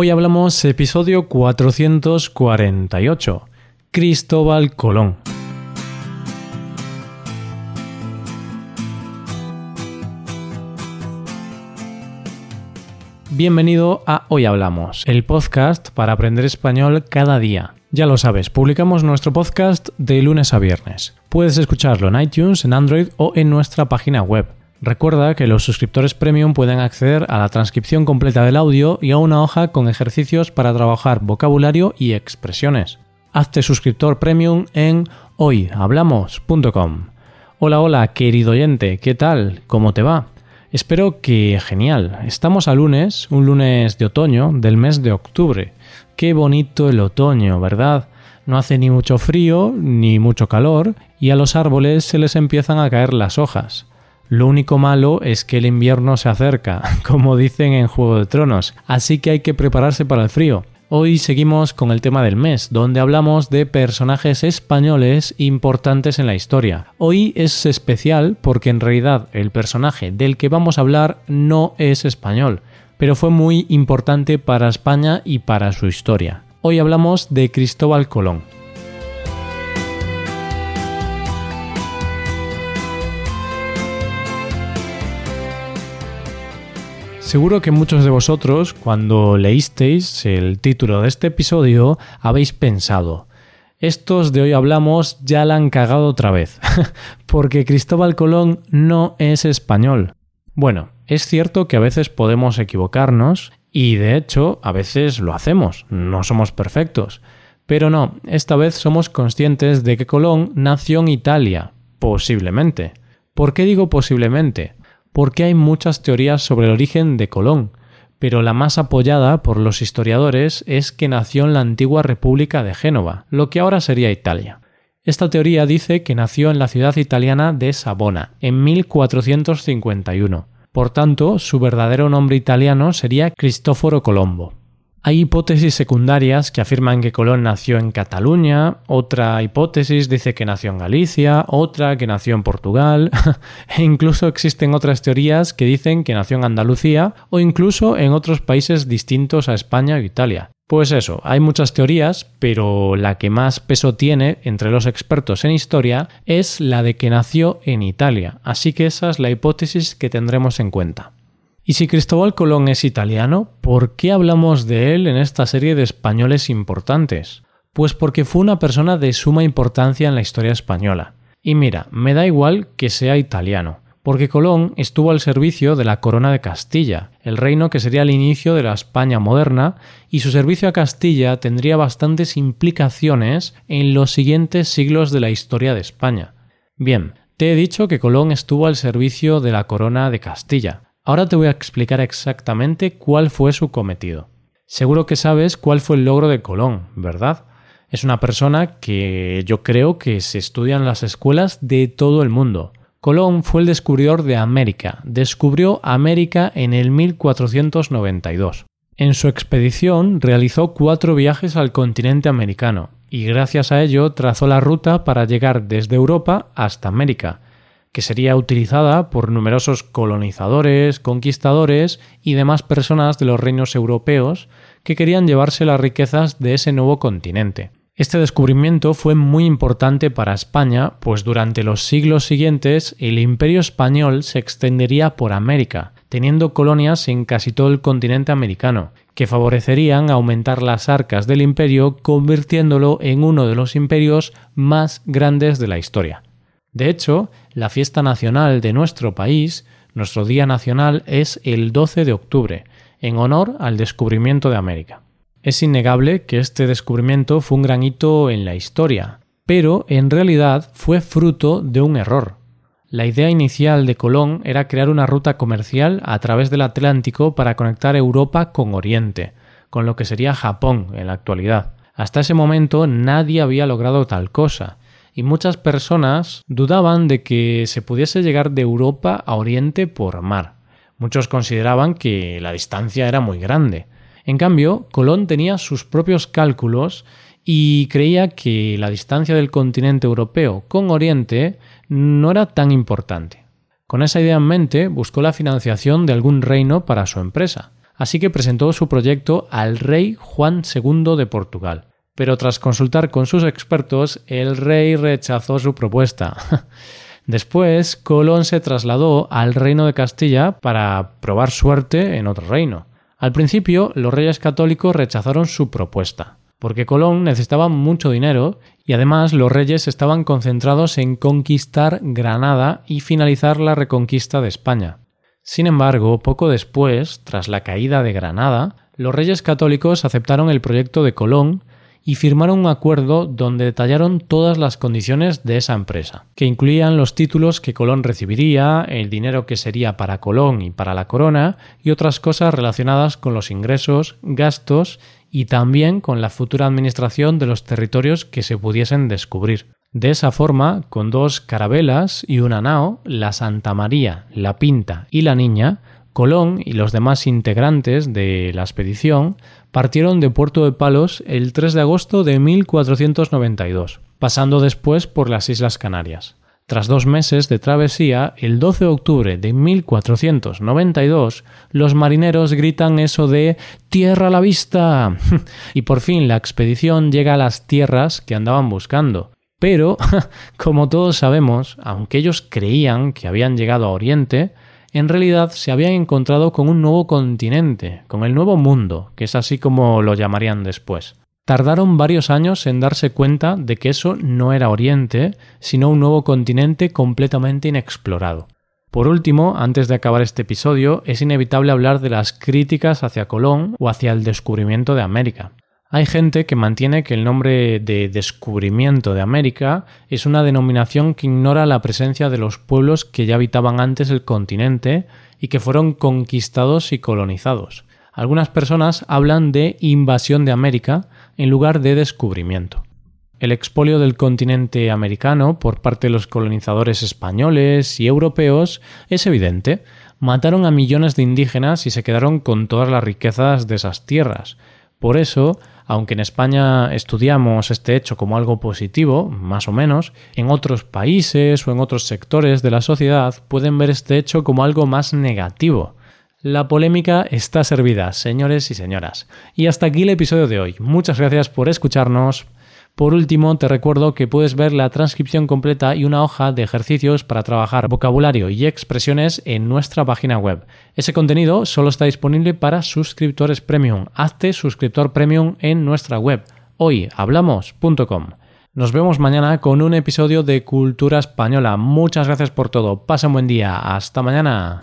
Hoy hablamos episodio 448, Cristóbal Colón. Bienvenido a Hoy Hablamos, el podcast para aprender español cada día. Ya lo sabes, publicamos nuestro podcast de lunes a viernes. Puedes escucharlo en iTunes, en Android o en nuestra página web Recuerda que los suscriptores premium pueden acceder a la transcripción completa del audio y a una hoja con ejercicios para trabajar vocabulario y expresiones. Hazte suscriptor premium en hoyhablamos.com. Hola, hola, querido oyente, ¿qué tal? ¿Cómo te va? Espero que genial. Estamos a lunes, un lunes de otoño del mes de octubre. Qué bonito el otoño, ¿verdad? No hace ni mucho frío ni mucho calor y a los árboles se les empiezan a caer las hojas. Lo único malo es que el invierno se acerca, como dicen en Juego de Tronos, así que hay que prepararse para el frío. Hoy seguimos con el tema del mes, donde hablamos de personajes españoles importantes en la historia. Hoy es especial porque en realidad el personaje del que vamos a hablar no es español, pero fue muy importante para España y para su historia. Hoy hablamos de Cristóbal Colón. Seguro que muchos de vosotros, cuando leísteis el título de este episodio, habéis pensado, estos de hoy hablamos ya la han cagado otra vez, porque Cristóbal Colón no es español. Bueno, es cierto que a veces podemos equivocarnos y de hecho a veces lo hacemos, no somos perfectos. Pero no, esta vez somos conscientes de que Colón nació en Italia, posiblemente. ¿Por qué digo posiblemente? Porque hay muchas teorías sobre el origen de Colón, pero la más apoyada por los historiadores es que nació en la antigua República de Génova, lo que ahora sería Italia. Esta teoría dice que nació en la ciudad italiana de Savona, en 1451. Por tanto, su verdadero nombre italiano sería Cristoforo Colombo. Hay hipótesis secundarias que afirman que Colón nació en Cataluña, otra hipótesis dice que nació en Galicia, otra que nació en Portugal, e incluso existen otras teorías que dicen que nació en Andalucía o incluso en otros países distintos a España o Italia. Pues eso, hay muchas teorías, pero la que más peso tiene entre los expertos en historia es la de que nació en Italia, así que esa es la hipótesis que tendremos en cuenta. Y si Cristóbal Colón es italiano, ¿por qué hablamos de él en esta serie de españoles importantes? Pues porque fue una persona de suma importancia en la historia española. Y mira, me da igual que sea italiano, porque Colón estuvo al servicio de la corona de Castilla, el reino que sería el inicio de la España moderna, y su servicio a Castilla tendría bastantes implicaciones en los siguientes siglos de la historia de España. Bien, te he dicho que Colón estuvo al servicio de la corona de Castilla, Ahora te voy a explicar exactamente cuál fue su cometido. Seguro que sabes cuál fue el logro de Colón, ¿verdad? Es una persona que yo creo que se estudia en las escuelas de todo el mundo. Colón fue el descubridor de América. Descubrió América en el 1492. En su expedición realizó cuatro viajes al continente americano y gracias a ello trazó la ruta para llegar desde Europa hasta América, que sería utilizada por numerosos colonizadores, conquistadores y demás personas de los reinos europeos que querían llevarse las riquezas de ese nuevo continente. Este descubrimiento fue muy importante para España, pues durante los siglos siguientes el imperio español se extendería por América, teniendo colonias en casi todo el continente americano, que favorecerían aumentar las arcas del imperio, convirtiéndolo en uno de los imperios más grandes de la historia. De hecho, la fiesta nacional de nuestro país, nuestro Día Nacional, es el 12 de octubre, en honor al descubrimiento de América. Es innegable que este descubrimiento fue un gran hito en la historia, pero en realidad fue fruto de un error. La idea inicial de Colón era crear una ruta comercial a través del Atlántico para conectar Europa con Oriente, con lo que sería Japón en la actualidad. Hasta ese momento nadie había logrado tal cosa, y muchas personas dudaban de que se pudiese llegar de Europa a Oriente por mar. Muchos consideraban que la distancia era muy grande. En cambio, Colón tenía sus propios cálculos y creía que la distancia del continente europeo con Oriente no era tan importante. Con esa idea en mente, buscó la financiación de algún reino para su empresa. así que presentó su proyecto al rey Juan II de Portugal. Pero tras consultar con sus expertos, el rey rechazó su propuesta. Después, Colón se trasladó al reino de Castilla para probar suerte en otro reino. Al principio, los reyes católicos rechazaron su propuesta, porque Colón necesitaba mucho dinero y además los reyes estaban concentrados en conquistar Granada y finalizar la reconquista de España. Sin embargo, poco después, tras la caída de Granada, los reyes católicos aceptaron el proyecto de Colón y firmaron un acuerdo donde detallaron todas las condiciones de esa empresa, que incluían los títulos que Colón recibiría, el dinero que sería para Colón y para la corona, y otras cosas relacionadas con los ingresos, gastos y también con la futura administración de los territorios que se pudiesen descubrir. De esa forma, con dos carabelas y una nao, la Santa María, la Pinta y la Niña, Colón y los demás integrantes de la expedición partieron de Puerto de Palos el 3 de agosto de 1492, pasando después por las Islas Canarias. Tras dos meses de travesía, el 12 de octubre de 1492, los marineros gritan eso de ¡Tierra a la vista! y por fin la expedición llega a las tierras que andaban buscando. Pero, como todos sabemos, aunque ellos creían que habían llegado a Oriente, en realidad se habían encontrado con un nuevo continente, con el nuevo mundo, que es así como lo llamarían después. Tardaron varios años en darse cuenta de que eso no era Oriente, sino un nuevo continente completamente inexplorado. Por último, antes de acabar este episodio, es inevitable hablar de las críticas hacia Colón o hacia el descubrimiento de América. Hay gente que mantiene que el nombre de descubrimiento de América es una denominación que ignora la presencia de los pueblos que ya habitaban antes el continente y que fueron conquistados y colonizados. Algunas personas hablan de invasión de América en lugar de descubrimiento. El expolio del continente americano por parte de los colonizadores españoles y europeos es evidente. Mataron a millones de indígenas y se quedaron con todas las riquezas de esas tierras. Por eso, aunque en España estudiamos este hecho como algo positivo, más o menos, en otros países o en otros sectores de la sociedad pueden ver este hecho como algo más negativo. La polémica está servida, señores y señoras. Y hasta aquí el episodio de hoy. Muchas gracias por escucharnos. Por último, te recuerdo que puedes ver la transcripción completa y una hoja de ejercicios para trabajar vocabulario y expresiones en nuestra página web. Ese contenido solo está disponible para suscriptores premium. Hazte suscriptor premium en nuestra web hoyhablamos.com. Nos vemos mañana con un episodio de Cultura Española. Muchas gracias por todo. Pasa un buen día. Hasta mañana.